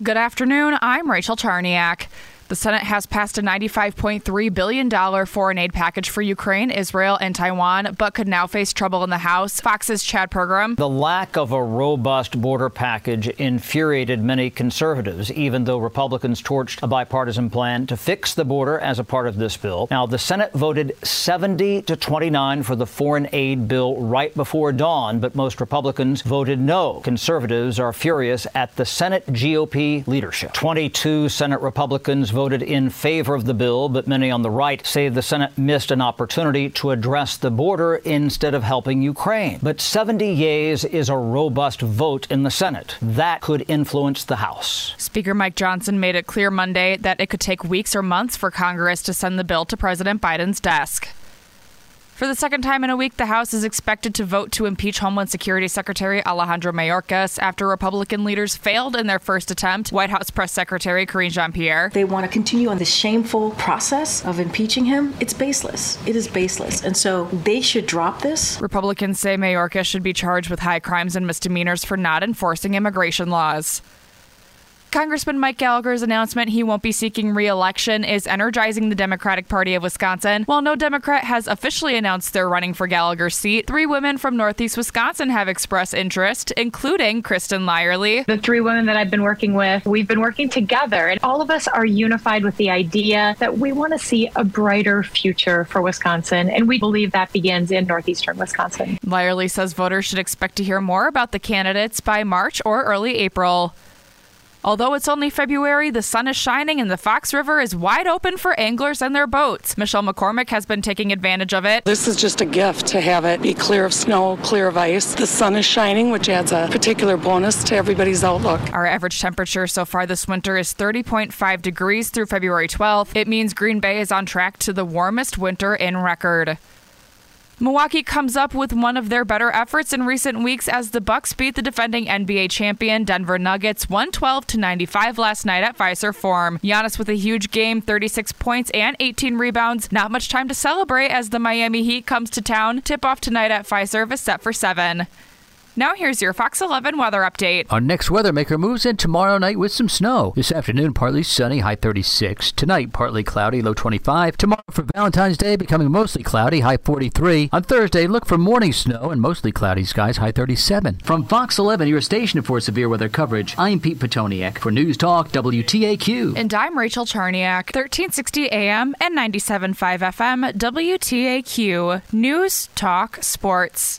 Good afternoon. I'm Rachel Charniak. The Senate has passed a $95.3 billion foreign aid package for Ukraine, Israel, and Taiwan, but could now face trouble in the House. Fox's Chad Pergram. The lack of a robust border package infuriated many conservatives, even though Republicans torched a bipartisan plan to fix the border as a part of this bill. Now, the Senate voted 70 to 29 for the foreign aid bill right before dawn, but most Republicans voted no. Conservatives are furious at the Senate GOP leadership. 22 Senate Republicans voted in favor of the bill, but many on the right say the Senate missed an opportunity to address the border instead of helping Ukraine. But 70 yeas is a robust vote in the Senate. That could influence the House. Speaker Mike Johnson made it clear Monday that it could take weeks or months for Congress to send the bill to President Biden's desk. For the second time in a week, the House is expected to vote to impeach Homeland Security Secretary Alejandro Mayorkas after Republican leaders failed in their first attempt. White House Press Secretary Karine Jean Pierre. They want to continue on the shameful process of impeaching him. It's baseless. It is baseless. And so they should drop this. Republicans say Mayorkas should be charged with high crimes and misdemeanors for not enforcing immigration laws. Congressman Mike Gallagher's announcement he won't be seeking re election is energizing the Democratic Party of Wisconsin. While no Democrat has officially announced they're running for Gallagher's seat, three women from Northeast Wisconsin have expressed interest, including Kristen Lyerly. The three women that I've been working with, we've been working together, and all of us are unified with the idea that we want to see a brighter future for Wisconsin, and we believe that begins in northeastern Wisconsin. Lyerly says voters should expect to hear more about the candidates by March or early April. Although it's only February, the sun is shining and the Fox River is wide open for anglers and their boats. Michelle McCormick has been taking advantage of it. This is just a gift to have it be clear of snow, clear of ice. The sun is shining, which adds a particular bonus to everybody's outlook. Our average temperature so far this winter is 30.5 degrees through February 12th. It means Green Bay is on track to the warmest winter in record. Milwaukee comes up with one of their better efforts in recent weeks as the Bucks beat the defending NBA champion Denver Nuggets 112 to 95 last night at Fiserv Forum. Giannis with a huge game, 36 points and 18 rebounds. Not much time to celebrate as the Miami Heat comes to town. Tip off tonight at Fiserv is set for 7. Now here's your Fox 11 weather update. Our next weather maker moves in tomorrow night with some snow. This afternoon, partly sunny, high 36. Tonight, partly cloudy, low 25. Tomorrow for Valentine's Day, becoming mostly cloudy, high 43. On Thursday, look for morning snow and mostly cloudy skies, high 37. From Fox 11, your station for severe weather coverage, I'm Pete Petoniak for News Talk WTAQ. And I'm Rachel Charniak, 1360 AM and 97.5 FM WTAQ. News Talk Sports.